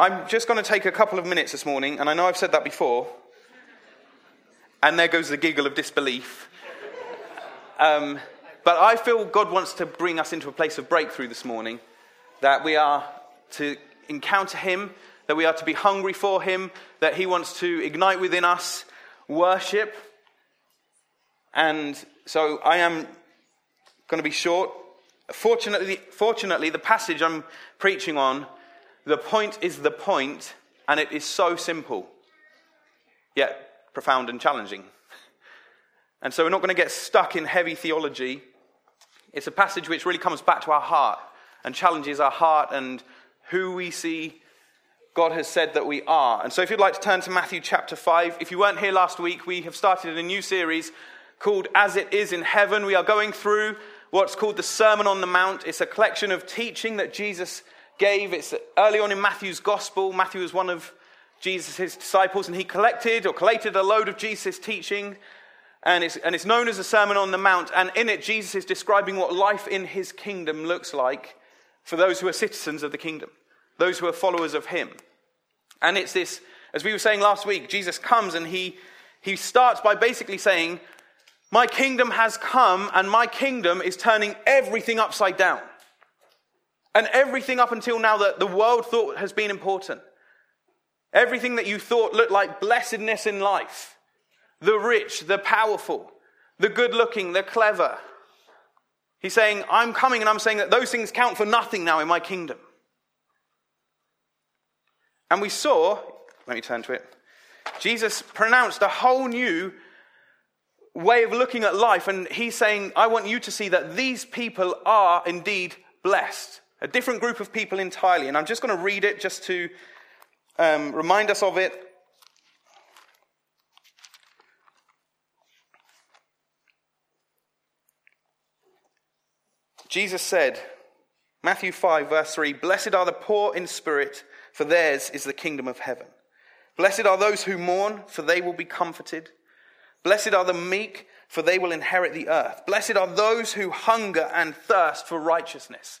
I'm just going to take a couple of minutes this morning, and I know I've said that before, and there goes the giggle of disbelief. Um, but I feel God wants to bring us into a place of breakthrough this morning, that we are to encounter Him, that we are to be hungry for Him, that He wants to ignite within us worship. And so I am going to be short. Fortunately, fortunately, the passage I'm preaching on, the point is the point, and it is so simple, yet profound and challenging. And so we're not going to get stuck in heavy theology. It's a passage which really comes back to our heart and challenges our heart and who we see God has said that we are. And so if you'd like to turn to Matthew chapter 5, if you weren't here last week, we have started a new series called As It Is in Heaven. We are going through what's called the Sermon on the Mount. It's a collection of teaching that Jesus gave. It's early on in Matthew's gospel. Matthew was one of Jesus' disciples, and he collected or collated a load of Jesus' teaching. And it's, and it's known as the Sermon on the Mount. And in it, Jesus is describing what life in his kingdom looks like for those who are citizens of the kingdom, those who are followers of him. And it's this, as we were saying last week, Jesus comes and he, he starts by basically saying, My kingdom has come, and my kingdom is turning everything upside down. And everything up until now that the world thought has been important Everything that you thought looked like blessedness in life the rich, the powerful, the good looking, the clever. He's saying, I'm coming and I'm saying that those things count for nothing now in my kingdom. And we saw, let me turn to it, Jesus pronounced a whole new way of looking at life. And he's saying, I want you to see that these people are indeed blessed. A different group of people entirely. And I'm just going to read it just to um, remind us of it. Jesus said, Matthew 5, verse 3 Blessed are the poor in spirit, for theirs is the kingdom of heaven. Blessed are those who mourn, for they will be comforted. Blessed are the meek, for they will inherit the earth. Blessed are those who hunger and thirst for righteousness,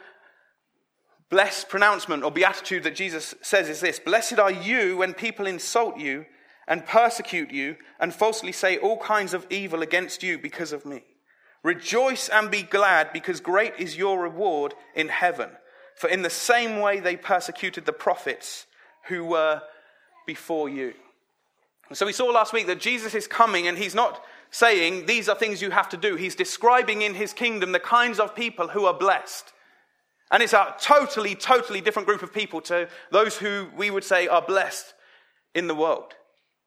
blessed pronouncement or beatitude that Jesus says is this Blessed are you when people insult you and persecute you and falsely say all kinds of evil against you because of me. Rejoice and be glad because great is your reward in heaven. For in the same way they persecuted the prophets who were before you. so we saw last week that Jesus is coming and he's not saying these are things you have to do. He's describing in his kingdom the kinds of people who are blessed. And it's a totally, totally different group of people to those who we would say are blessed in the world.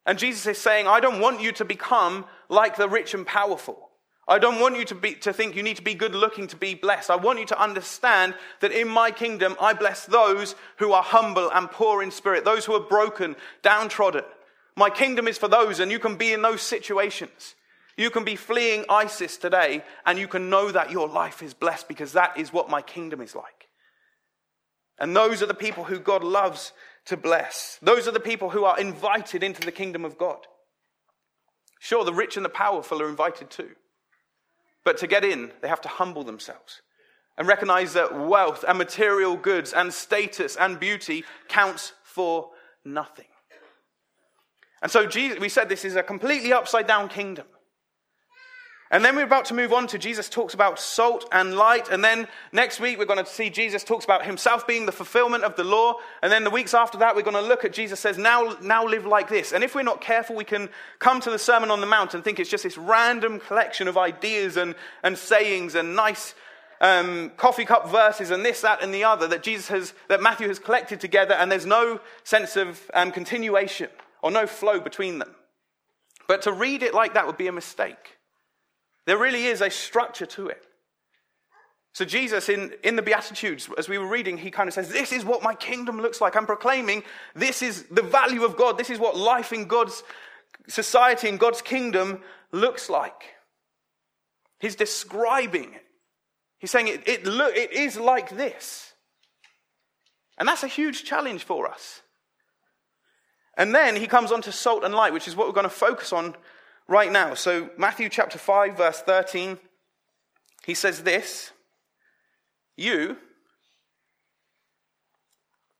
And Jesus is saying, I don't want you to become like the rich and powerful. I don't want you to, be, to think you need to be good looking to be blessed. I want you to understand that in my kingdom, I bless those who are humble and poor in spirit, those who are broken, downtrodden. My kingdom is for those, and you can be in those situations. You can be fleeing ISIS today, and you can know that your life is blessed because that is what my kingdom is like. And those are the people who God loves to bless. Those are the people who are invited into the kingdom of God. Sure, the rich and the powerful are invited too. But to get in, they have to humble themselves and recognize that wealth and material goods and status and beauty counts for nothing. And so Jesus, we said this is a completely upside down kingdom. And then we're about to move on to Jesus talks about salt and light. And then next week we're going to see Jesus talks about himself being the fulfillment of the law. And then the weeks after that we're going to look at Jesus says, now, now live like this. And if we're not careful, we can come to the Sermon on the Mount and think it's just this random collection of ideas and, and sayings and nice um, coffee cup verses and this, that, and the other that Jesus has, that Matthew has collected together. And there's no sense of um, continuation or no flow between them. But to read it like that would be a mistake. There really is a structure to it. So, Jesus, in, in the Beatitudes, as we were reading, he kind of says, This is what my kingdom looks like. I'm proclaiming this is the value of God. This is what life in God's society in God's kingdom looks like. He's describing it. He's saying it, it, look, it is like this. And that's a huge challenge for us. And then he comes on to salt and light, which is what we're going to focus on right now. So, Matthew chapter 5, verse 13, he says this You,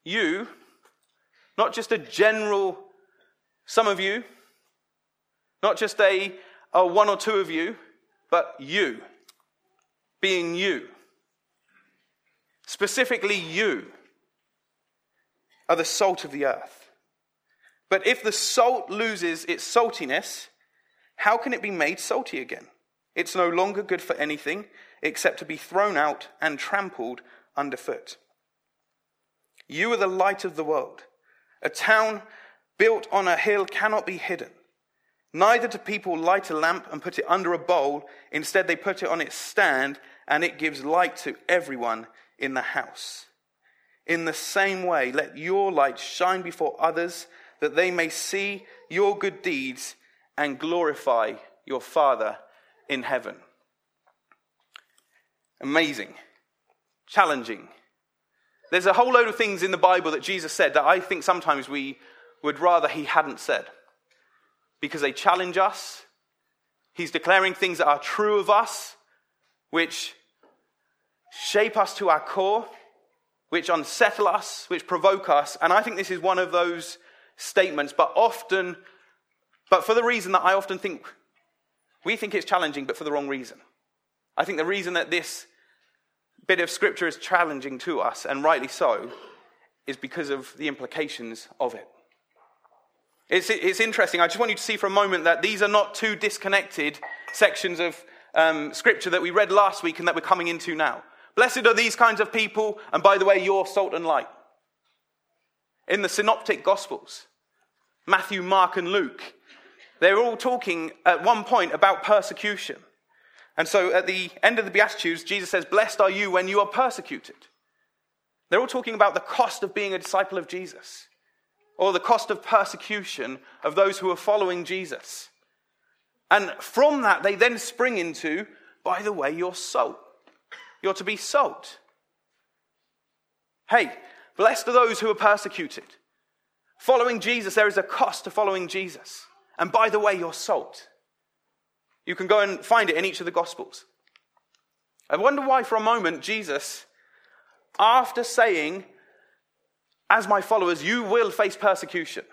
you, not just a general, some of you, not just a, a one or two of you, but you, being you. Specifically, you are the salt of the earth. But if the salt loses its saltiness, how can it be made salty again? It's no longer good for anything except to be thrown out and trampled underfoot. You are the light of the world. A town built on a hill cannot be hidden. Neither do people light a lamp and put it under a bowl. Instead, they put it on its stand, and it gives light to everyone in the house. In the same way, let your light shine before others, that they may see your good deeds and glorify your Father in heaven. Amazing, challenging. There's a whole load of things in the Bible that Jesus said that I think sometimes we would rather he hadn't said because they challenge us. He's declaring things that are true of us, which shape us to our core, which unsettle us, which provoke us. And I think this is one of those statements, but often but for the reason that I often think we think it's challenging, but for the wrong reason. I think the reason that this bit of scripture is challenging to us, and rightly so, is because of the implications of it. It's, it's interesting. I just want you to see for a moment that these are not two disconnected sections of um, scripture that we read last week and that we're coming into now. Blessed are these kinds of people, and by the way, you're salt and light. In the synoptic gospels, Matthew, Mark, and Luke, they're all talking at one point about persecution. And so at the end of the Beatitudes, Jesus says, Blessed are you when you are persecuted. They're all talking about the cost of being a disciple of Jesus, or the cost of persecution of those who are following Jesus. And from that, they then spring into, by the way, you're salt. You're to be salt. Hey, blessed are those who are persecuted. Following Jesus, there is a cost to following Jesus. And by the way, you're salt. You can go and find it in each of the Gospels. I wonder why, for a moment, Jesus, after saying, As my followers, you will face persecution.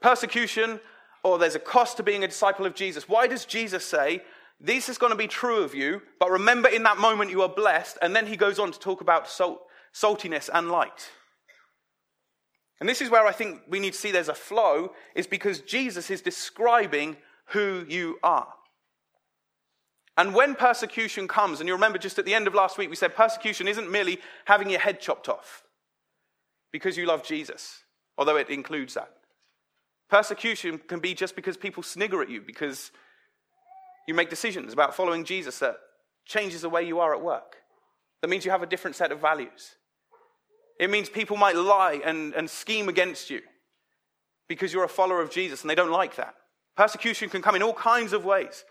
Persecution, or there's a cost to being a disciple of Jesus. Why does Jesus say, This is going to be true of you, but remember in that moment you are blessed? And then he goes on to talk about salt, saltiness and light. And this is where I think we need to see there's a flow, is because Jesus is describing who you are. And when persecution comes, and you remember just at the end of last week, we said persecution isn't merely having your head chopped off because you love Jesus, although it includes that. Persecution can be just because people snigger at you because you make decisions about following Jesus that changes the way you are at work. That means you have a different set of values. It means people might lie and, and scheme against you because you're a follower of Jesus and they don't like that. Persecution can come in all kinds of ways.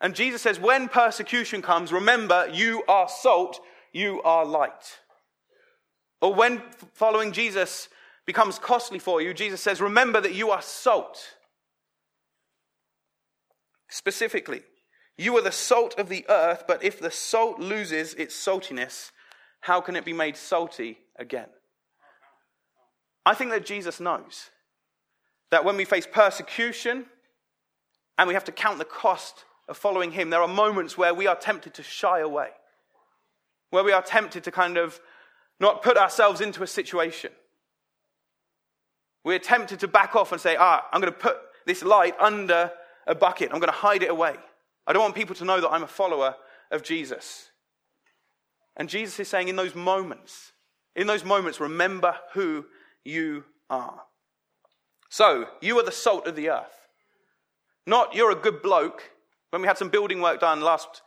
And Jesus says, when persecution comes, remember you are salt, you are light. Or when following Jesus becomes costly for you, Jesus says, remember that you are salt. Specifically, you are the salt of the earth, but if the salt loses its saltiness, how can it be made salty again? I think that Jesus knows that when we face persecution and we have to count the cost of following him, there are moments where we are tempted to shy away, where we are tempted to kind of not put ourselves into a situation. We're tempted to back off and say, ah, I'm going to put this light under a bucket. I'm going to hide it away. I don't want people to know that I'm a follower of Jesus. And Jesus is saying, in those moments, in those moments, remember who you are. So, you are the salt of the earth. Not you're a good bloke. When we had some building work done last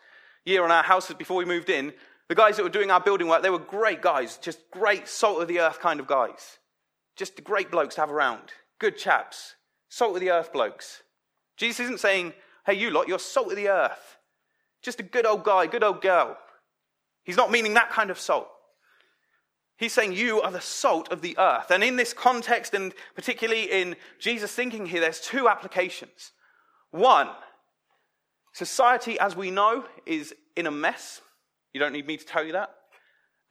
year on our houses before we moved in, the guys that were doing our building work, they were great guys, just great salt of the earth kind of guys. Just great blokes to have around. Good chaps. Salt of the earth blokes. Jesus isn't saying, hey, you lot, you're salt of the earth. Just a good old guy, good old girl. He's not meaning that kind of salt. He's saying you are the salt of the earth. And in this context, and particularly in Jesus' thinking here, there's two applications. One, society as we know is in a mess. You don't need me to tell you that.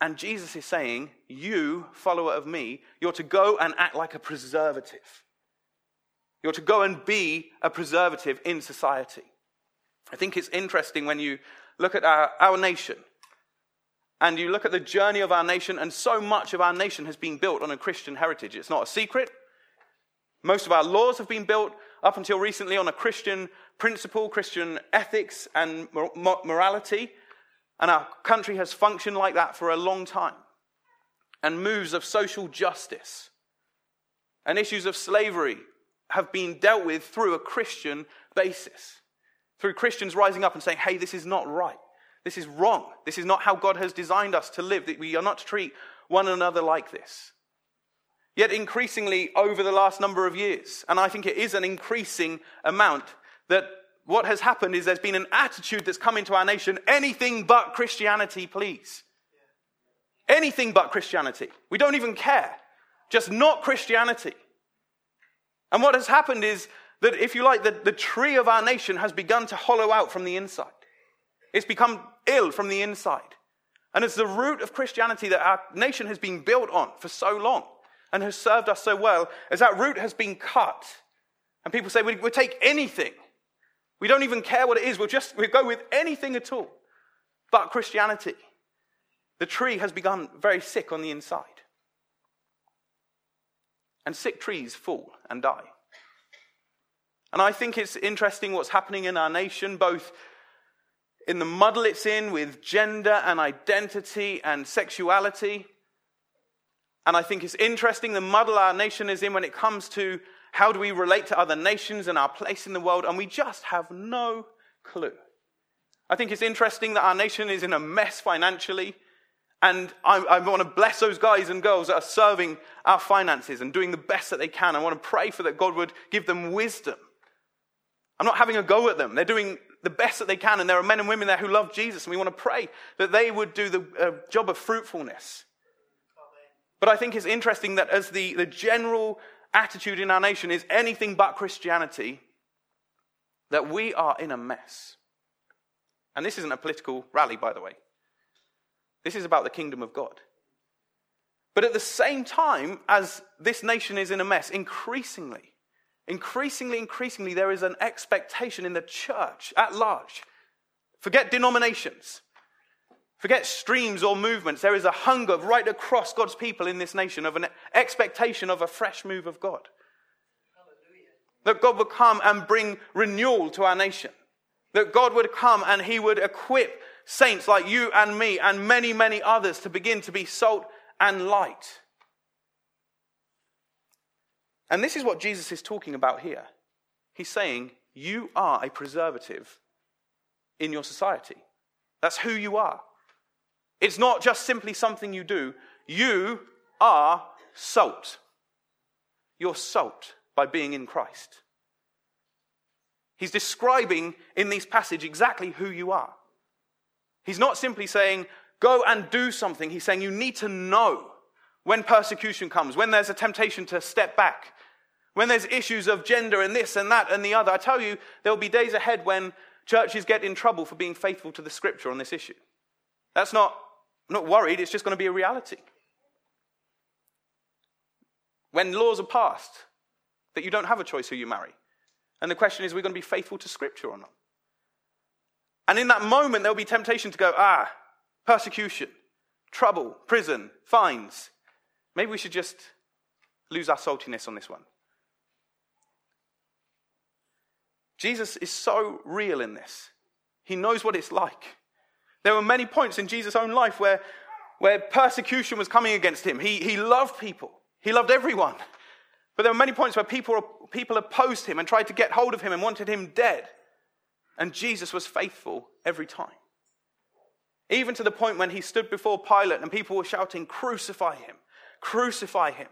And Jesus is saying, You, follower of me, you're to go and act like a preservative. You're to go and be a preservative in society. I think it's interesting when you look at our, our nation and you look at the journey of our nation, and so much of our nation has been built on a Christian heritage. It's not a secret. Most of our laws have been built up until recently on a Christian principle, Christian ethics, and morality. And our country has functioned like that for a long time. And moves of social justice and issues of slavery have been dealt with through a Christian basis. Through Christians rising up and saying, hey, this is not right. This is wrong. This is not how God has designed us to live. That we are not to treat one another like this. Yet, increasingly over the last number of years, and I think it is an increasing amount, that what has happened is there's been an attitude that's come into our nation anything but Christianity, please. Anything but Christianity. We don't even care. Just not Christianity. And what has happened is that, if you like, the, the tree of our nation has begun to hollow out from the inside. It's become ill from the inside. And it's the root of Christianity that our nation has been built on for so long and has served us so well, as that root has been cut. And people say, we'll take anything we don't even care what it is. We'll just we'll go with anything at all but Christianity. The tree has begun very sick on the inside. And sick trees fall and die. And I think it's interesting what's happening in our nation, both in the muddle it's in with gender and identity and sexuality. And I think it's interesting the muddle our nation is in when it comes to how do we relate to other nations and our place in the world? And we just have no clue. I think it's interesting that our nation is in a mess financially. And I, I, want to bless those guys and girls that are serving our finances and doing the best that they can. I want to pray for that God would give them wisdom. I'm not having a go at them. They're doing the best that they can. And there are men and women there who love Jesus. And we want to pray that they would do the uh, job of fruitfulness. But I think it's interesting that as the, the general attitude in our nation is anything but Christianity, that we are in a mess. And this isn't a political rally, by the way. This is about the kingdom of God. But at the same time as this nation is in a mess, increasingly, increasingly, increasingly, there is an expectation in the church at large. Forget denominations. Forget streams or movements. There is a hunger right across God's people in this nation of an expectation of a fresh move of God. That God would come and bring renewal to our nation. That God would come and He would equip saints like you and me and many, many others to begin to be salt and light. And this is what Jesus is talking about here. He's saying, You are a preservative in your society. That's who you are. It's not just simply something you do. You are salt. You're salt by being in Christ. He's describing in this passage exactly who you are. He's not simply saying, go and do something. He's saying you need to know when persecution comes, when there's a temptation to step back, when there's issues of gender and this and that and the other. I tell you, there will be days ahead when churches get in trouble for being faithful to the scripture on this issue. That's not I'm not worried, it's just going to be a reality. When laws are passed, that you don't have a choice who you marry. And the question is, are we going to be faithful to Scripture or not? And in that moment, there'll be temptation to go, ah, persecution, trouble, prison, fines. Maybe we should just lose our saltiness on this one. Jesus is so real in this. He knows what it's like. There were many points in Jesus' own life where, where persecution was coming against him. He, he loved people, he loved everyone. But there were many points where people, people opposed him and tried to get hold of him and wanted him dead. And Jesus was faithful every time. Even to the point when he stood before Pilate and people were shouting, Crucify him, crucify him.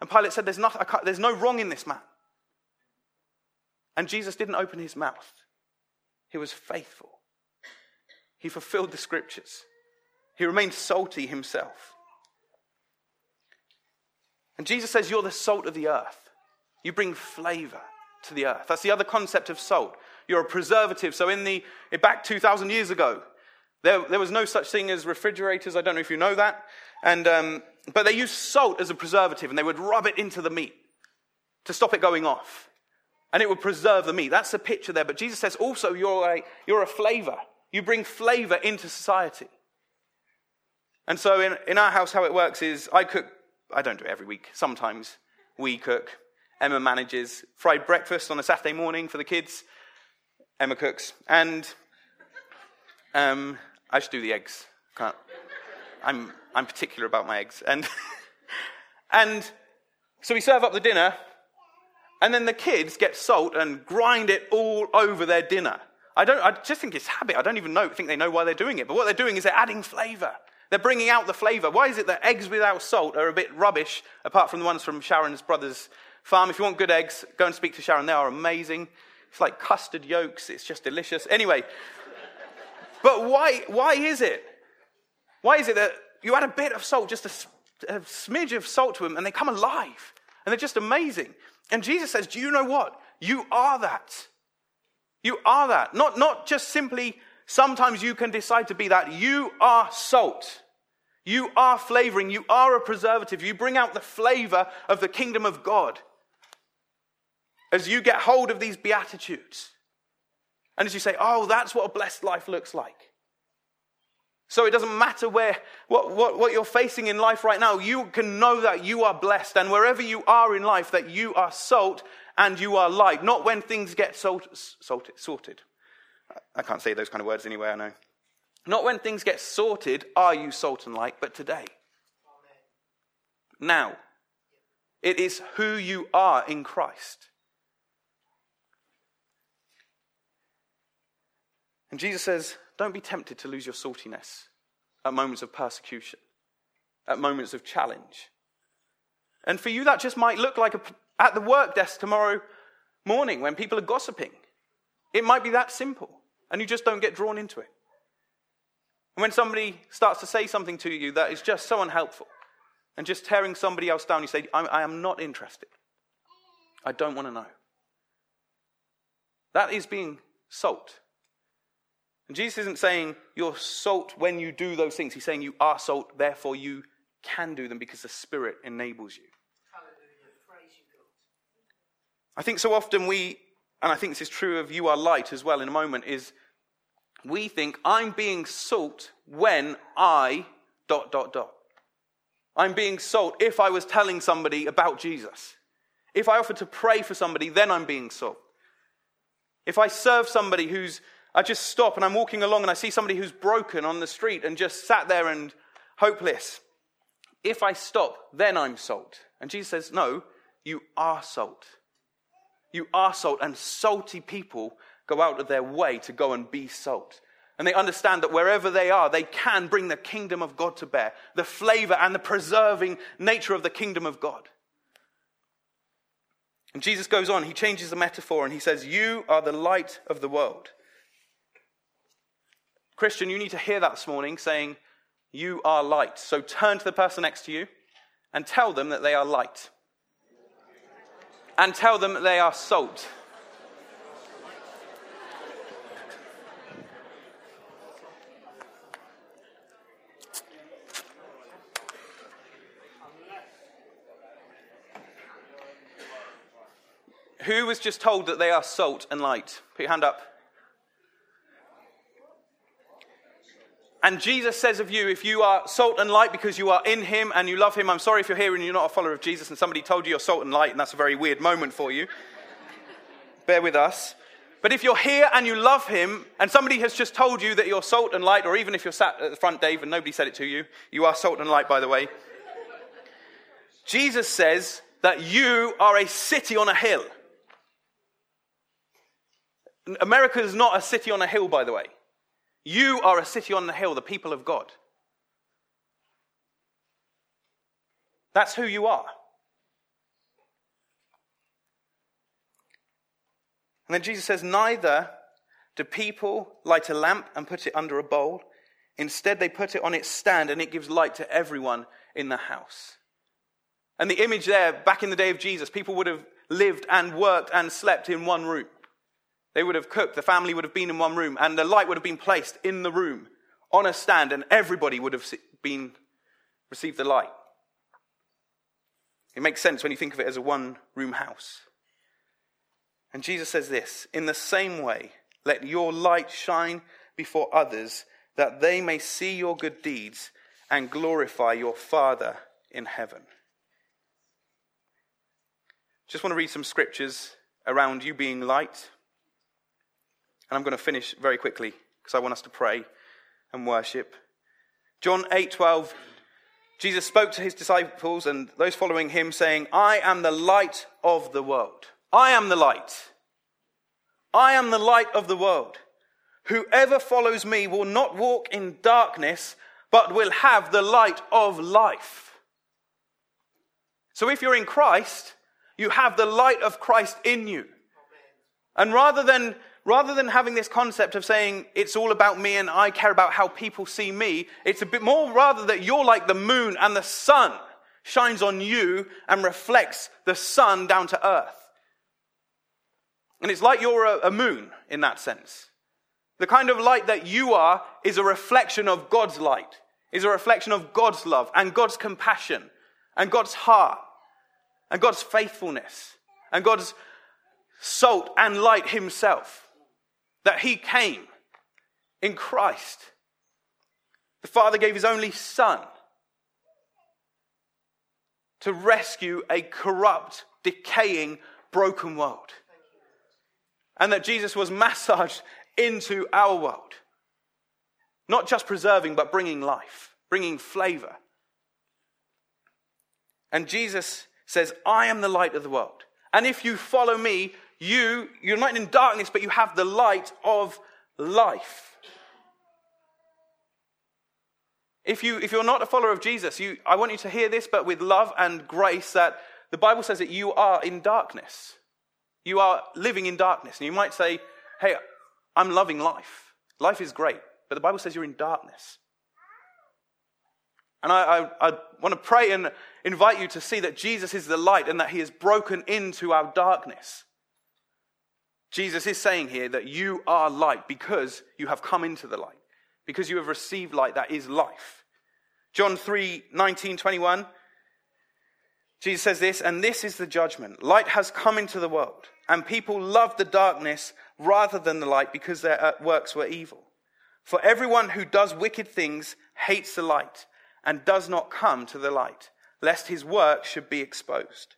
And Pilate said, There's, not, there's no wrong in this man. And Jesus didn't open his mouth, he was faithful. He fulfilled the scriptures, he remained salty himself. And Jesus says, You're the salt of the earth. You bring flavor to the earth. That's the other concept of salt. You're a preservative. So, in the back 2,000 years ago, there, there was no such thing as refrigerators. I don't know if you know that. And, um, but they used salt as a preservative and they would rub it into the meat to stop it going off. And it would preserve the meat. That's the picture there. But Jesus says also, you're a, you're a flavor. You bring flavor into society. And so in, in our house, how it works is I cook I don't do it every week. Sometimes we cook. Emma manages fried breakfast on a Saturday morning for the kids. Emma cooks. And um, I should do the eggs. Can't. I'm, I'm particular about my eggs. And, and so we serve up the dinner, and then the kids get salt and grind it all over their dinner. I, don't, I just think it's habit. I don't even know, think they know why they're doing it. But what they're doing is they're adding flavor. They're bringing out the flavor. Why is it that eggs without salt are a bit rubbish, apart from the ones from Sharon's brother's farm? If you want good eggs, go and speak to Sharon. They are amazing. It's like custard yolks, it's just delicious. Anyway, but why, why is it? Why is it that you add a bit of salt, just a, a smidge of salt to them, and they come alive? And they're just amazing. And Jesus says, Do you know what? You are that. You are that. Not, not just simply Sometimes you can decide to be that. You are salt. You are flavoring. You are a preservative. You bring out the flavor of the kingdom of God as you get hold of these beatitudes. And as you say, oh, that's what a blessed life looks like. So it doesn't matter where, what, what, what you're facing in life right now, you can know that you are blessed. And wherever you are in life, that you are salt and you are light. Not when things get salt, salted, sorted. I can't say those kind of words anyway, I know. Not when things get sorted are you salt and light, but today. Now. It is who you are in Christ. And Jesus says, don't be tempted to lose your saltiness at moments of persecution, at moments of challenge. And for you, that just might look like a, at the work desk tomorrow morning when people are gossiping. It might be that simple and you just don't get drawn into it. And when somebody starts to say something to you that is just so unhelpful and just tearing somebody else down, you say, I, I am not interested. I don't want to know. That is being salt. And Jesus isn't saying you're salt when you do those things. He's saying you are salt, therefore you can do them because the Spirit enables you. I think so often we, and I think this is true of you are light as well in a moment, is we think I'm being salt when I dot dot dot. I'm being salt if I was telling somebody about Jesus. If I offer to pray for somebody, then I'm being salt. If I serve somebody who's, I just stop and I'm walking along and I see somebody who's broken on the street and just sat there and hopeless. If I stop, then I'm salt. And Jesus says, No, you are salt. You are salt, and salty people go out of their way to go and be salt. And they understand that wherever they are, they can bring the kingdom of God to bear, the flavor and the preserving nature of the kingdom of God. And Jesus goes on, he changes the metaphor and he says, You are the light of the world. Christian, you need to hear that this morning saying, You are light. So turn to the person next to you and tell them that they are light. And tell them they are salt. Who was just told that they are salt and light? Put your hand up. And Jesus says of you, if you are salt and light because you are in Him and you love Him, I'm sorry if you're here and you're not a follower of Jesus and somebody told you you're salt and light, and that's a very weird moment for you. Bear with us. But if you're here and you love Him, and somebody has just told you that you're salt and light, or even if you're sat at the front, Dave, and nobody said it to you, you are salt and light, by the way. Jesus says that you are a city on a hill. America is not a city on a hill, by the way. You are a city on the hill, the people of God. That's who you are. And then Jesus says, Neither do people light a lamp and put it under a bowl. Instead, they put it on its stand and it gives light to everyone in the house. And the image there, back in the day of Jesus, people would have lived and worked and slept in one room. They would have cooked, the family would have been in one room, and the light would have been placed in the room on a stand, and everybody would have been received the light. It makes sense when you think of it as a one room house. And Jesus says this In the same way, let your light shine before others, that they may see your good deeds and glorify your Father in heaven. Just want to read some scriptures around you being light. And I'm going to finish very quickly because I want us to pray and worship. John 8:12 Jesus spoke to his disciples and those following him saying, "I am the light of the world. I am the light. I am the light of the world. Whoever follows me will not walk in darkness, but will have the light of life." So if you're in Christ, you have the light of Christ in you. And rather than rather than having this concept of saying it's all about me and I care about how people see me, it's a bit more rather that you're like the moon and the sun shines on you and reflects the sun down to earth. And it's like you're a, a moon in that sense. The kind of light that you are is a reflection of God's light, is a reflection of God's love and God's compassion and God's heart and God's faithfulness and God's salt and light himself that he came in Christ. The Father gave his only Son to rescue a corrupt, decaying, broken world. And that Jesus was massaged into our world. Not just preserving, but bringing life, bringing flavor. And Jesus says, I am the light of the world. And if you follow me, you, you're not in darkness, but you have the light of life. If, you, if you're not a follower of Jesus, you, I want you to hear this, but with love and grace, that the Bible says that you are in darkness. You are living in darkness. And you might say, hey, I'm loving life. Life is great. But the Bible says you're in darkness. And I, I, I, want to pray and invite you to see that Jesus is the light and that he has broken into our darkness. Jesus is saying here that you are light because you have come into the light, because you have received light that is life. John 3 19, 21. Jesus says this, and this is the judgment. Light has come into the world, and people love the darkness rather than the light because their uh, works were evil. For everyone who does wicked things hates the light and does not come to the light, lest his work should be exposed.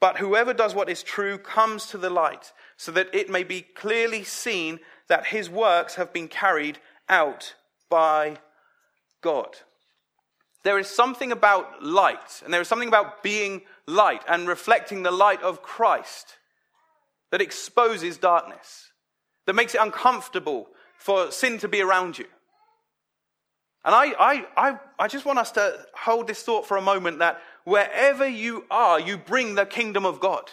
But whoever does what is true comes to the light, so that it may be clearly seen that his works have been carried out by God. There is something about light, and there is something about being light and reflecting the light of Christ that exposes darkness, that makes it uncomfortable for sin to be around you. And I, I, I, I just want us to hold this thought for a moment that wherever you are, you bring the kingdom of God.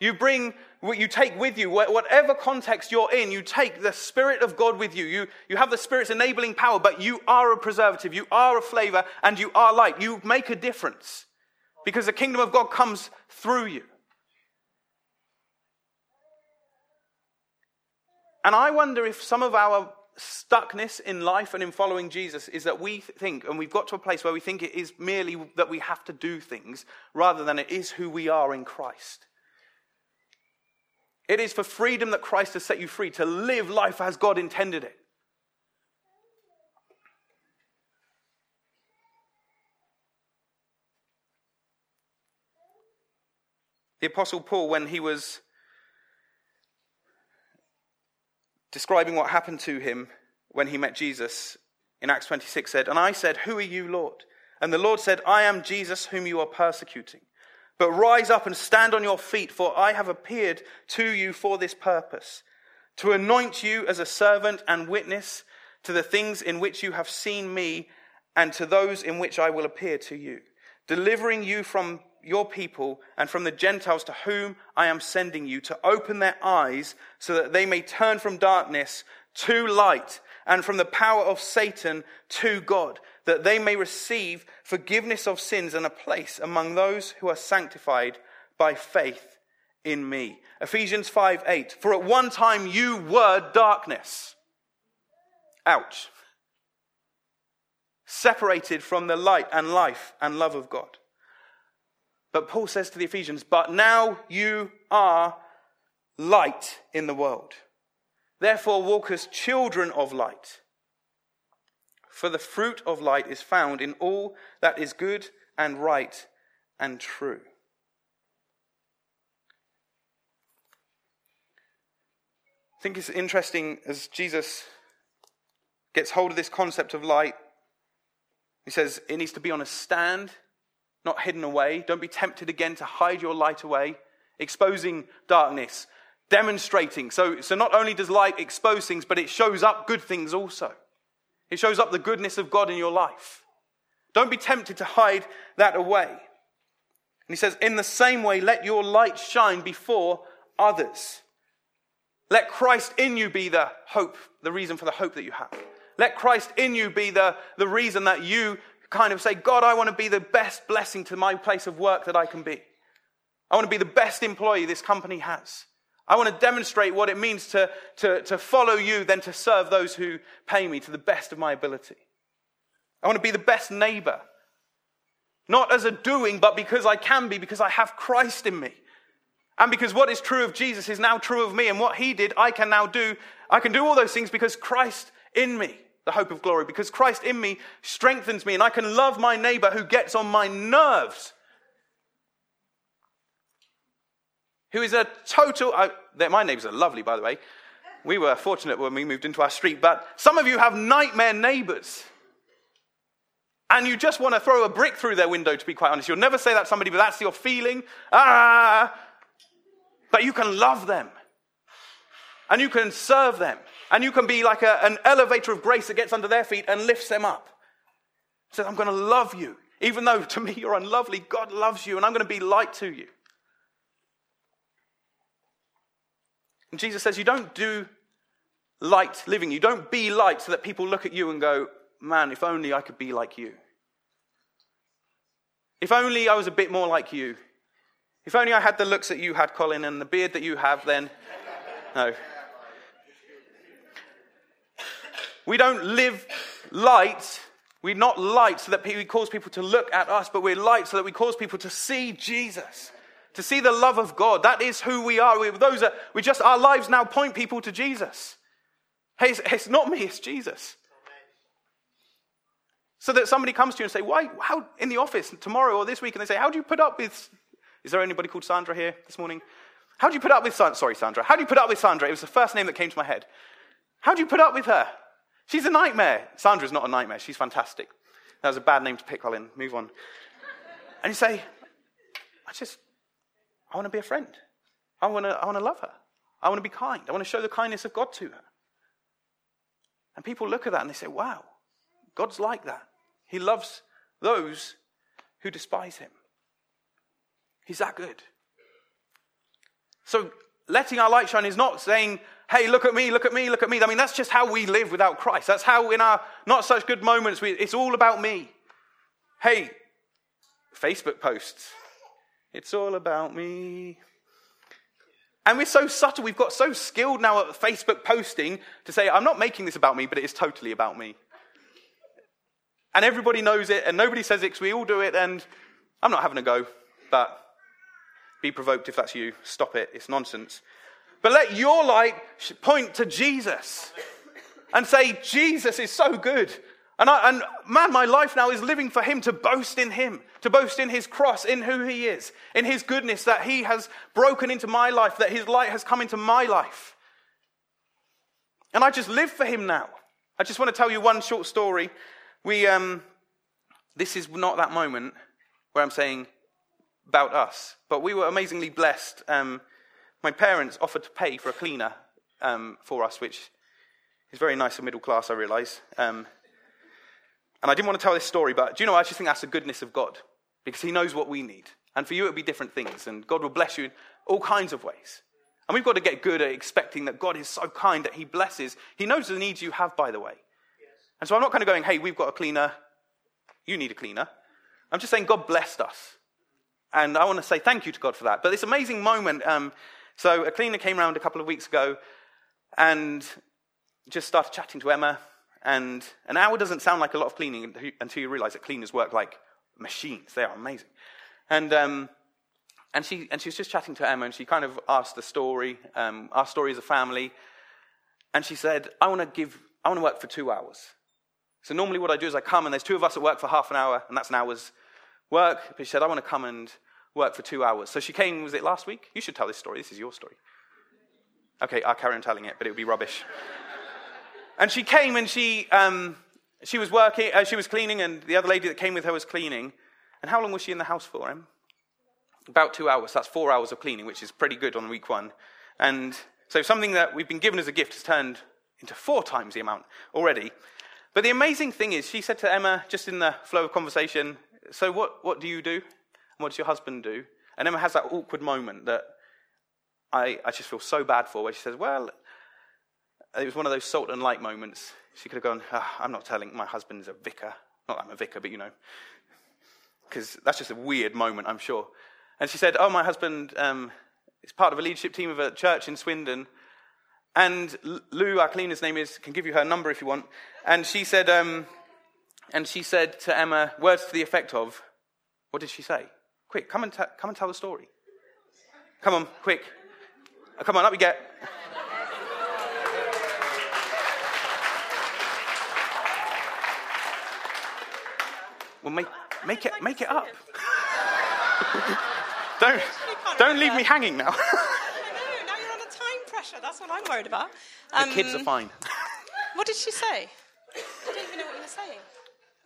You bring what you take with you, whatever context you're in, you take the Spirit of God with you. You, you have the Spirit's enabling power, but you are a preservative, you are a flavor, and you are light. You make a difference because the kingdom of God comes through you. And I wonder if some of our stuckness in life and in following Jesus is that we think, and we've got to a place where we think it is merely that we have to do things rather than it is who we are in Christ. It is for freedom that Christ has set you free to live life as God intended it. The Apostle Paul, when he was describing what happened to him when he met Jesus in Acts 26, said, And I said, Who are you, Lord? And the Lord said, I am Jesus whom you are persecuting. But rise up and stand on your feet, for I have appeared to you for this purpose, to anoint you as a servant and witness to the things in which you have seen me and to those in which I will appear to you, delivering you from your people and from the Gentiles to whom I am sending you to open their eyes so that they may turn from darkness to light and from the power of Satan to God, that they may receive forgiveness of sins and a place among those who are sanctified by faith in me. Ephesians 5 8. For at one time you were darkness. Ouch. Separated from the light and life and love of God. But Paul says to the Ephesians, But now you are light in the world. Therefore, walk as children of light. For the fruit of light is found in all that is good and right and true. I think it's interesting as Jesus gets hold of this concept of light. He says it needs to be on a stand, not hidden away. Don't be tempted again to hide your light away, exposing darkness, demonstrating. So, so not only does light expose things, but it shows up good things also. It shows up the goodness of God in your life. Don't be tempted to hide that away. And he says, in the same way, let your light shine before others. Let Christ in you be the hope, the reason for the hope that you have. Let Christ in you be the, the reason that you kind of say, God, I want to be the best blessing to my place of work that I can be. I want to be the best employee this company has. I want to demonstrate what it means to, to, to follow you than to serve those who pay me to the best of my ability. I want to be the best neighbor. Not as a doing, but because I can be, because I have Christ in me. And because what is true of Jesus is now true of me, and what he did, I can now do. I can do all those things because Christ in me, the hope of glory, because Christ in me strengthens me, and I can love my neighbor who gets on my nerves. Who is a total. Uh, my neighbors are lovely, by the way. We were fortunate when we moved into our street, but some of you have nightmare neighbors. And you just want to throw a brick through their window, to be quite honest. You'll never say that to somebody, but that's your feeling. Ah, but you can love them. And you can serve them. And you can be like a, an elevator of grace that gets under their feet and lifts them up. Says, I'm going to love you. Even though to me you're unlovely, God loves you and I'm going to be light to you. And Jesus says, You don't do light living. You don't be light so that people look at you and go, Man, if only I could be like you. If only I was a bit more like you. If only I had the looks that you had, Colin, and the beard that you have, then. No. We don't live light. We're not light so that we cause people to look at us, but we're light so that we cause people to see Jesus, to see the love of God. That is who we are. We're those we just, our lives now point people to Jesus. Hey, it's, it's not me, it's Jesus. So that somebody comes to you and say, why, how, in the office tomorrow or this week, and they say, how do you put up with is there anybody called Sandra here this morning? How do you put up with Sandra? Sorry, Sandra. How do you put up with Sandra? It was the first name that came to my head. How do you put up with her? She's a nightmare. Sandra's not a nightmare. She's fantastic. That was a bad name to pick, Colin. Move on. And you say, I just, I want to be a friend. I want to, I want to love her. I want to be kind. I want to show the kindness of God to her. And people look at that and they say, wow, God's like that. He loves those who despise him. He's that good. So letting our light shine is not saying, hey, look at me, look at me, look at me. I mean, that's just how we live without Christ. That's how, in our not such good moments, we, it's all about me. Hey, Facebook posts, it's all about me. And we're so subtle, we've got so skilled now at Facebook posting to say, I'm not making this about me, but it is totally about me. And everybody knows it, and nobody says it because we all do it, and I'm not having a go, but be provoked if that's you. Stop it. It's nonsense. But let your light point to Jesus and say, Jesus is so good. And, I, and man, my life now is living for Him to boast in Him, to boast in His cross, in who He is, in His goodness that He has broken into my life, that His light has come into my life. And I just live for Him now. I just want to tell you one short story. We, um, this is not that moment where I'm saying, about us. But we were amazingly blessed. Um, my parents offered to pay for a cleaner um, for us, which is very nice and middle class, I realize. Um, and I didn't want to tell this story, but do you know, I just think that's the goodness of God because He knows what we need. And for you, it'll be different things. And God will bless you in all kinds of ways. And we've got to get good at expecting that God is so kind that He blesses. He knows the needs you have, by the way. And so I'm not kind of going, hey, we've got a cleaner. You need a cleaner. I'm just saying God blessed us. And I want to say thank you to God for that. But this amazing moment. Um, so a cleaner came around a couple of weeks ago and just started chatting to Emma. And an hour doesn't sound like a lot of cleaning until you realize that cleaners work like machines. They are amazing. And, um, and, she, and she was just chatting to Emma, and she kind of asked the story, um, our story as a family. And she said, I want to give, I want to work for two hours. So normally what I do is I come, and there's two of us at work for half an hour, and that's an hour's work. But she said, I want to come and work for two hours. So she came, was it last week? You should tell this story. This is your story. Okay, I'll carry on telling it, but it would be rubbish. and she came and she, um, she was working, uh, she was cleaning, and the other lady that came with her was cleaning. And how long was she in the house for, Em? About two hours. That's four hours of cleaning, which is pretty good on week one. And so something that we've been given as a gift has turned into four times the amount already. But the amazing thing is, she said to Emma, just in the flow of conversation, So what, what do you do? What does your husband do? And Emma has that awkward moment that I, I just feel so bad for, where she says, Well, it was one of those salt and light moments. She could have gone, oh, I'm not telling my husband's a vicar. Not that I'm a vicar, but you know. Because that's just a weird moment, I'm sure. And she said, Oh, my husband um, is part of a leadership team of a church in Swindon. And Lou, our cleaner's name is, can give you her number if you want. And she said, um, and she said to Emma, words to the effect of, what did she say? Quick, come and, t- come and tell the story. Come on, quick. Oh, come on, up we get. Well, make, make, it, make it up. don't, don't leave me hanging now. I know, now you're under time pressure. That's what I'm worried about. Um, the kids are um, fine. what did she say? I don't even know what you were saying.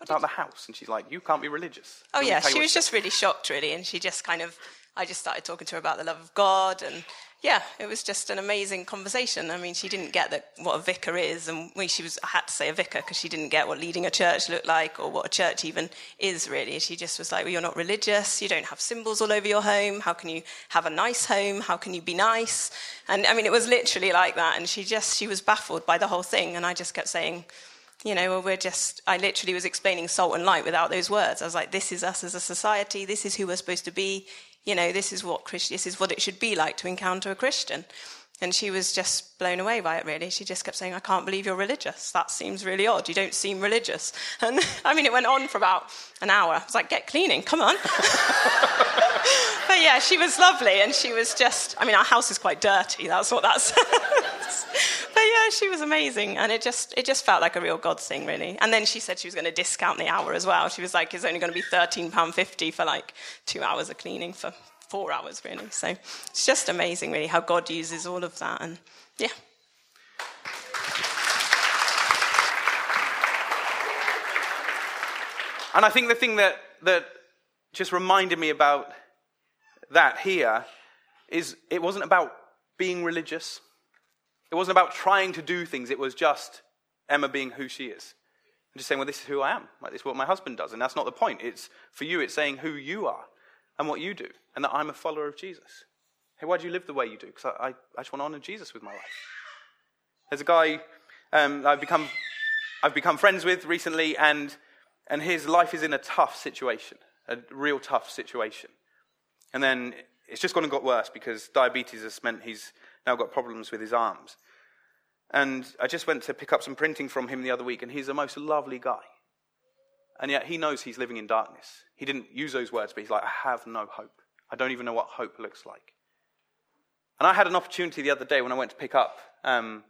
About the house, and she's like, "You can't be religious." Oh yeah, she was just really shocked, really, and she just kind of. I just started talking to her about the love of God, and yeah, it was just an amazing conversation. I mean, she didn't get that, what a vicar is, and we, she was, I had to say a vicar because she didn't get what leading a church looked like or what a church even is really. She just was like, well, you're not religious, you don't have symbols all over your home, how can you have a nice home, how can you be nice? And I mean, it was literally like that, and she just, she was baffled by the whole thing, and I just kept saying, you know, we're just, I literally was explaining salt and light without those words. I was like, this is us as a society, this is who we're supposed to be you know, this is what Christ- this is what it should be like to encounter a Christian. And she was just blown away by it, really. She just kept saying, I can't believe you're religious. That seems really odd. You don't seem religious. And I mean, it went on for about an hour. I was like, get cleaning, come on. but yeah, she was lovely. And she was just, I mean, our house is quite dirty. That's what that says. but yeah, she was amazing. And it just, it just felt like a real God thing, really. And then she said she was going to discount the hour as well. She was like, it's only going to be £13.50 for like two hours of cleaning for four hours, really. So it's just amazing, really, how God uses all of that. And yeah. And I think the thing that, that just reminded me about that here is it wasn't about being religious. It wasn't about trying to do things. It was just Emma being who she is. And just saying, well, this is who I am. Like, this is what my husband does. And that's not the point. It's for you, it's saying who you are and what you do, and that I'm a follower of Jesus. Hey, why do you live the way you do? Because I, I, I, just want to honor Jesus with my life. There's a guy um, I've, become, I've become friends with recently, and, and his life is in a tough situation, a real tough situation. And then it's just gone and got worse because diabetes has meant he's now got problems with his arms. And I just went to pick up some printing from him the other week, and he's the most lovely guy. And yet he knows he's living in darkness. He didn't use those words, but he's like, I have no hope. I don't even know what hope looks like. And I had an opportunity the other day when I went to pick up um,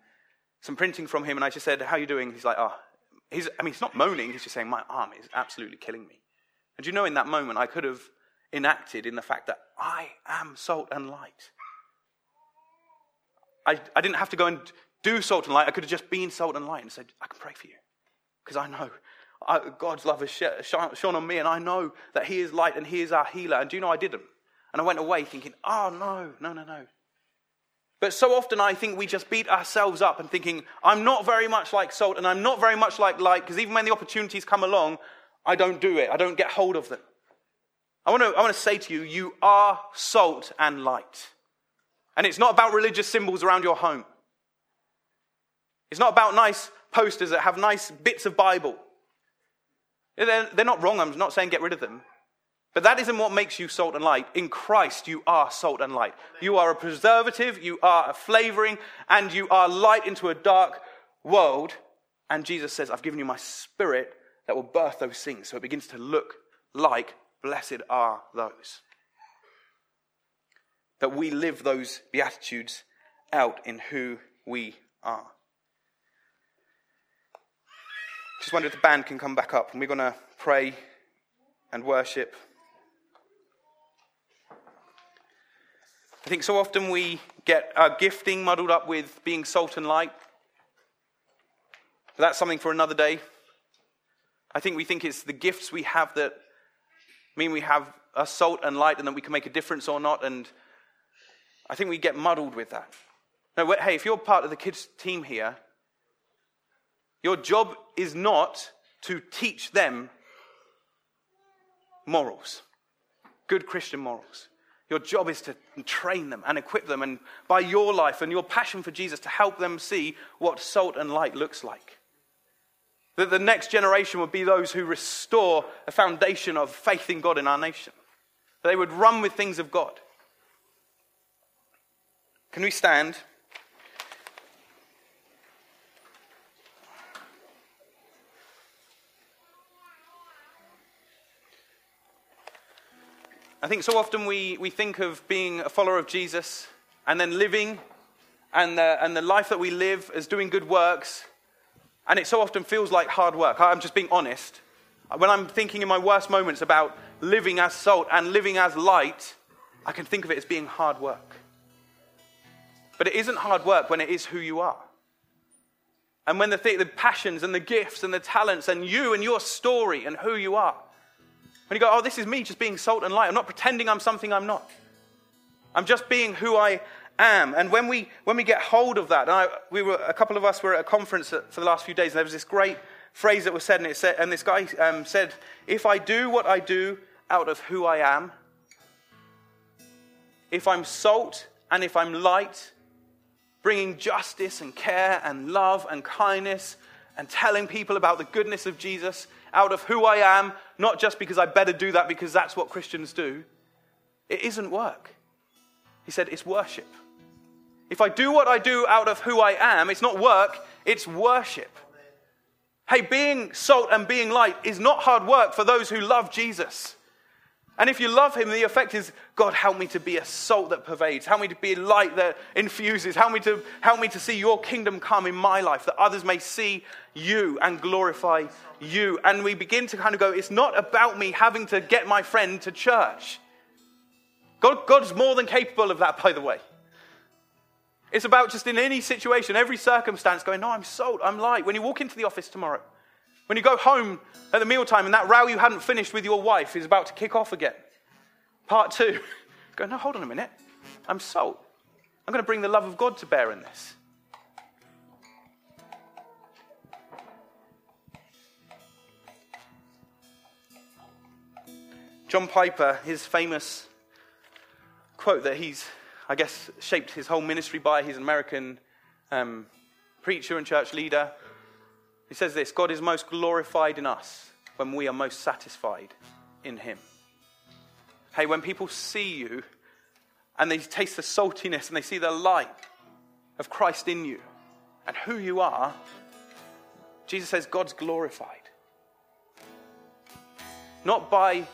some printing from him, and I just said, How are you doing? He's like, Oh, he's, I mean, he's not moaning, he's just saying, My arm is absolutely killing me. And you know, in that moment, I could have enacted in the fact that I am salt and light. I, I didn't have to go and do salt and light. I could have just been salt and light and said, I can pray for you. Because I know I, God's love has shone on me, and I know that He is light and He is our healer. And do you know I didn't? And I went away thinking, oh, no, no, no, no. But so often I think we just beat ourselves up and thinking, I'm not very much like salt and I'm not very much like light, because even when the opportunities come along, I don't do it. I don't get hold of them. I want to, I want to say to you, you are salt and light. And it's not about religious symbols around your home. It's not about nice posters that have nice bits of Bible. They're, not wrong. I'm not saying get rid of them. But that isn't what makes you salt and light. In Christ, you are salt and light. You are a preservative, you are a flavoring, and you are light into a dark world. And Jesus says, I've given you my spirit that will birth those things. So it begins to look like blessed are those. That we live those beatitudes out in who we are. Just wonder if the band can come back up and we're going to pray and worship. I think so often we get our gifting muddled up with being salt and light. But that's something for another day. I think we think it's the gifts we have that mean we have a salt and light and that we can make a difference or not. And I think we get muddled with that. No, hey, if you're part of the kids' team here, your job is not to teach them morals, good Christian morals. Your job is to train them and equip them, and by your life and your passion for Jesus, to help them see what salt and light looks like. That the next generation would be those who restore a foundation of faith in God in our nation. They would run with things of God. Can we stand? I think so often we, we think of being a follower of Jesus and then living and the, and the life that we live as doing good works. And it so often feels like hard work. I'm just being honest. When I'm thinking in my worst moments about living as salt and living as light, I can think of it as being hard work. But it isn't hard work when it is who you are. And when the, th- the passions and the gifts and the talents and you and your story and who you are when you go, oh, this is me just being salt and light. I'm not pretending I'm something I'm not. I'm just being who I am. And when we, when we get hold of that, I, we were, a couple of us were at a conference for the last few days, and there was this great phrase that was said, and, it said, and this guy um, said, If I do what I do out of who I am, if I'm salt and if I'm light, bringing justice and care and love and kindness and telling people about the goodness of Jesus, out of who I am, not just because I better do that because that's what Christians do. It isn't work. He said it's worship. If I do what I do out of who I am, it's not work, it's worship. Hey, being salt and being light is not hard work for those who love Jesus. And if you love him, the effect is God, help me to be a salt that pervades. Help me to be a light that infuses. Help me to, help me to see your kingdom come in my life, that others may see you and glorify you. And we begin to kind of go, it's not about me having to get my friend to church. God, God's more than capable of that, by the way. It's about just in any situation, every circumstance, going, no, I'm salt, I'm light. When you walk into the office tomorrow, when you go home at the mealtime and that row you hadn't finished with your wife is about to kick off again. Part two. Go, no, hold on a minute. I'm salt. I'm going to bring the love of God to bear in this. John Piper, his famous quote that he's, I guess, shaped his whole ministry by, he's an American um, preacher and church leader. He says this God is most glorified in us when we are most satisfied in Him. Hey, when people see you and they taste the saltiness and they see the light of Christ in you and who you are, Jesus says God's glorified. Not by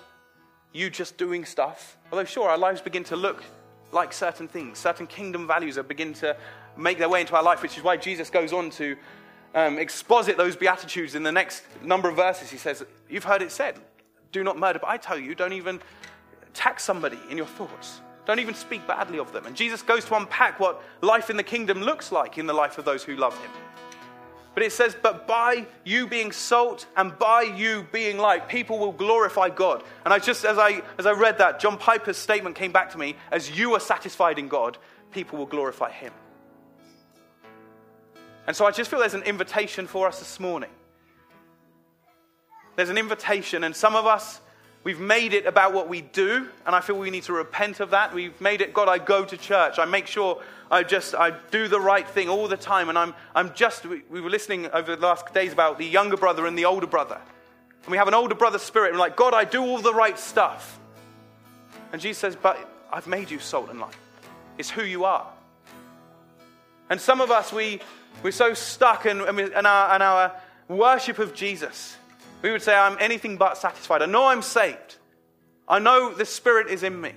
you just doing stuff, although, sure, our lives begin to look like certain things, certain kingdom values that begin to make their way into our life, which is why Jesus goes on to um, exposit those Beatitudes in the next number of verses. He says, You've heard it said, do not murder, but I tell you, don't even attack somebody in your thoughts. Don't even speak badly of them. And Jesus goes to unpack what life in the kingdom looks like in the life of those who love him. But it says, But by you being salt and by you being light, people will glorify God. And I just, as I, as I read that, John Piper's statement came back to me as you are satisfied in God, people will glorify him. And so I just feel there's an invitation for us this morning. There's an invitation, and some of us We've made it about what we do, and I feel we need to repent of that. We've made it, God, I go to church. I make sure I just I do the right thing all the time. And I'm, I'm just, we, we were listening over the last days about the younger brother and the older brother. And we have an older brother spirit. And we're like, God, I do all the right stuff. And Jesus says, But I've made you salt and light. It's who you are. And some of us, we, we're so stuck in, in, our, in our worship of Jesus. We would say, I'm anything but satisfied. I know I'm saved. I know the Spirit is in me.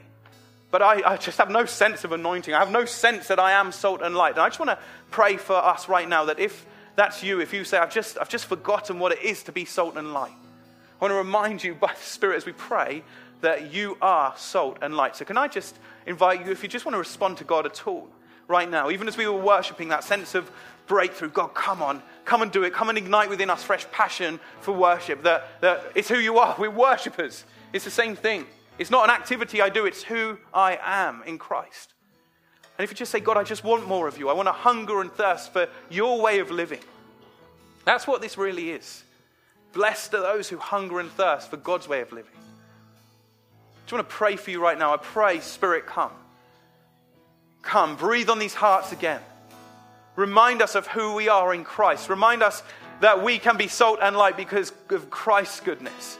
But I, I, just have no sense of anointing. I have no sense that I am salt and light. And I just want to pray for us right now that if that's you, if you say, I've just, I've just forgotten what it is to be salt and light, I want to remind you by the Spirit as we pray that you are salt and light. So, can I just invite you, if you just want to respond to God at all right now, even as we were worshiping, that sense of breakthrough, God, come on, come and do it. Come and ignite within us fresh passion for worship. That, that it's who you are. We're worshippers. It's the same thing. It's not an activity I do, it's who I am in Christ. And if you just say, God, I just want more of you, I want to hunger and thirst for your way of living. That's what this really is. Blessed are those who hunger and thirst for God's way of living. I just want to pray for you right now. I pray, Spirit, come. Come, breathe on these hearts again. Remind us of who we are in Christ. Remind us that we can be salt and light because of Christ's goodness.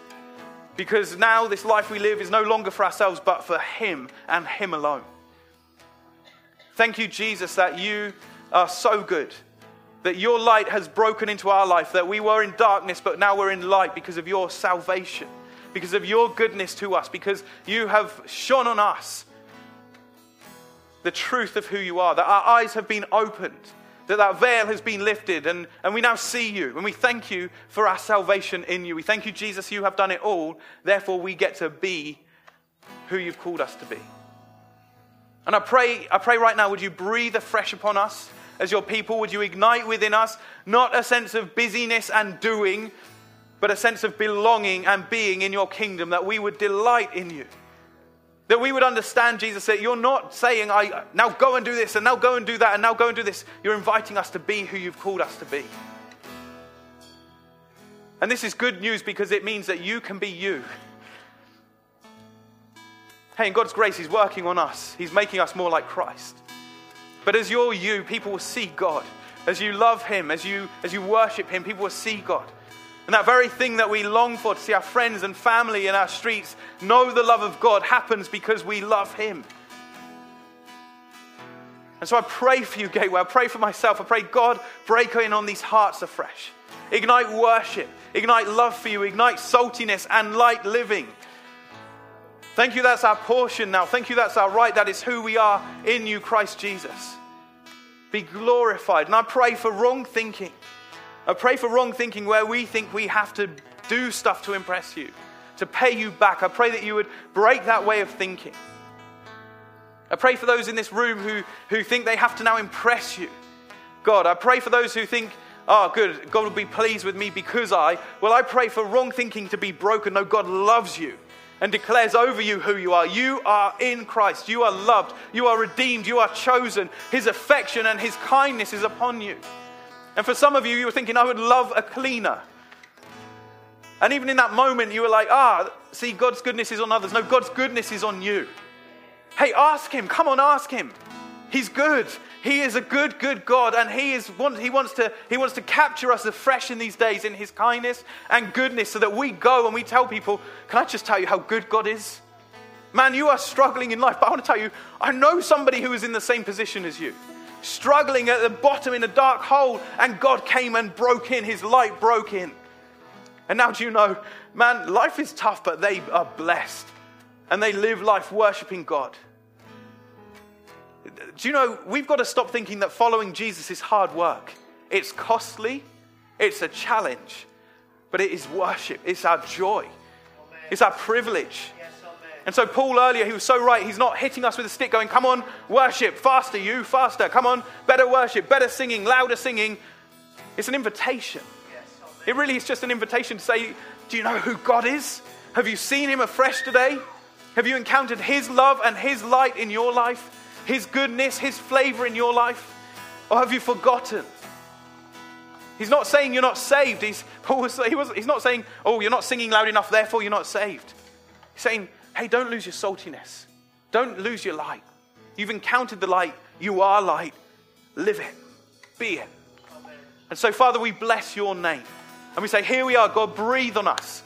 Because now this life we live is no longer for ourselves, but for Him and Him alone. Thank you, Jesus, that you are so good, that your light has broken into our life, that we were in darkness, but now we're in light because of your salvation, because of your goodness to us, because you have shone on us the truth of who you are, that our eyes have been opened that that veil has been lifted and, and we now see you. And we thank you for our salvation in you. We thank you, Jesus, you have done it all. Therefore, we get to be who you've called us to be. And I pray, I pray right now, would you breathe afresh upon us as your people? Would you ignite within us not a sense of busyness and doing, but a sense of belonging and being in your kingdom, that we would delight in you? That we would understand, Jesus, that you're not saying, I now go and do this, and now go and do that, and now go and do this. You're inviting us to be who you've called us to be. And this is good news because it means that you can be you. Hey, in God's grace, He's working on us, He's making us more like Christ. But as you're you, people will see God. As you love Him, as you, as you worship Him, people will see God. And that very thing that we long for to see our friends and family in our streets know the love of God happens because we love Him. And so I pray for you, Gateway. I pray for myself. I pray, God, break in on these hearts afresh. Ignite worship, ignite love for you, ignite saltiness and light living. Thank you, that's our portion now. Thank you, that's our right. That is who we are in you, Christ Jesus. Be glorified. And I pray for wrong thinking. I pray for wrong thinking where we think we have to do stuff to impress you, to pay you back. I pray that you would break that way of thinking. I pray for those in this room who, who think they have to now impress you. God, I pray for those who think, oh, good, God will be pleased with me because I. Well, I pray for wrong thinking to be broken. No, God loves you and declares over you who you are. You are in Christ. You are loved. You are redeemed. You are chosen. His affection and His kindness is upon you. And for some of you, you were thinking, I would love a cleaner. And even in that moment, you were like, ah, see, God's goodness is on others. No, God's goodness is on you. Hey, ask Him. Come on, ask Him. He's good. He is a good, good God, and He, is, he, wants to, he wants to capture us afresh in these days in His kindness and goodness so that we go and we tell people, Can I just tell you how good God is? Man, you are struggling in life, but I want to tell you, I know somebody who is in the same position as you struggling at the bottom in a dark hole, and God came and broke in. His light broke in. And now, do you know, man, life is tough, but they are blessed. And they live life worshiping God. Do you know, we've got to stop thinking that following Jesus is hard work. It's costly, it's a challenge, but it is worship, it's our joy, it's our privilege. And so, Paul earlier, he was so right. He's not hitting us with a stick going, Come on, worship, faster, you, faster. Come on, better worship, better singing, louder singing. It's an invitation. It really is just an invitation to say, Do you know who God is? Have you seen him afresh today? Have you encountered his love and his light in your life? His goodness, his flavor in your life? Or have you forgotten? He's not saying you're not saved. He's, Paul was, he was, he's not saying, oh, you're not singing loud enough, therefore you're not saved. He's saying, hey, don't lose your saltiness. Don't lose your light. You've encountered the light. You are light. Live it. Be it. And so, Father, we bless your name. And we say, Here we are, God, breathe on us.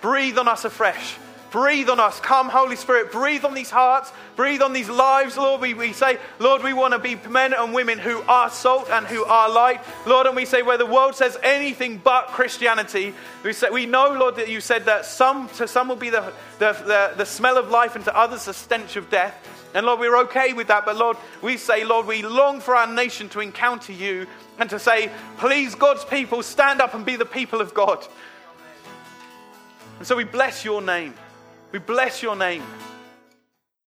Breathe on us afresh. Breathe on us. Come, Holy Spirit. Breathe on these hearts. Breathe on these lives, Lord. We, we say, Lord, we want to be men and women who are salt and who are light. Lord, and we say, where the world says anything but Christianity, we, say, we know, Lord, that you said that some, to some will be the, the, the, the smell of life and to others the stench of death. And Lord, we're okay with that. But Lord, we say, Lord, we long for our nation to encounter you and to say, please, God's people, stand up and be the people of God. And so we bless your name. We bless your name.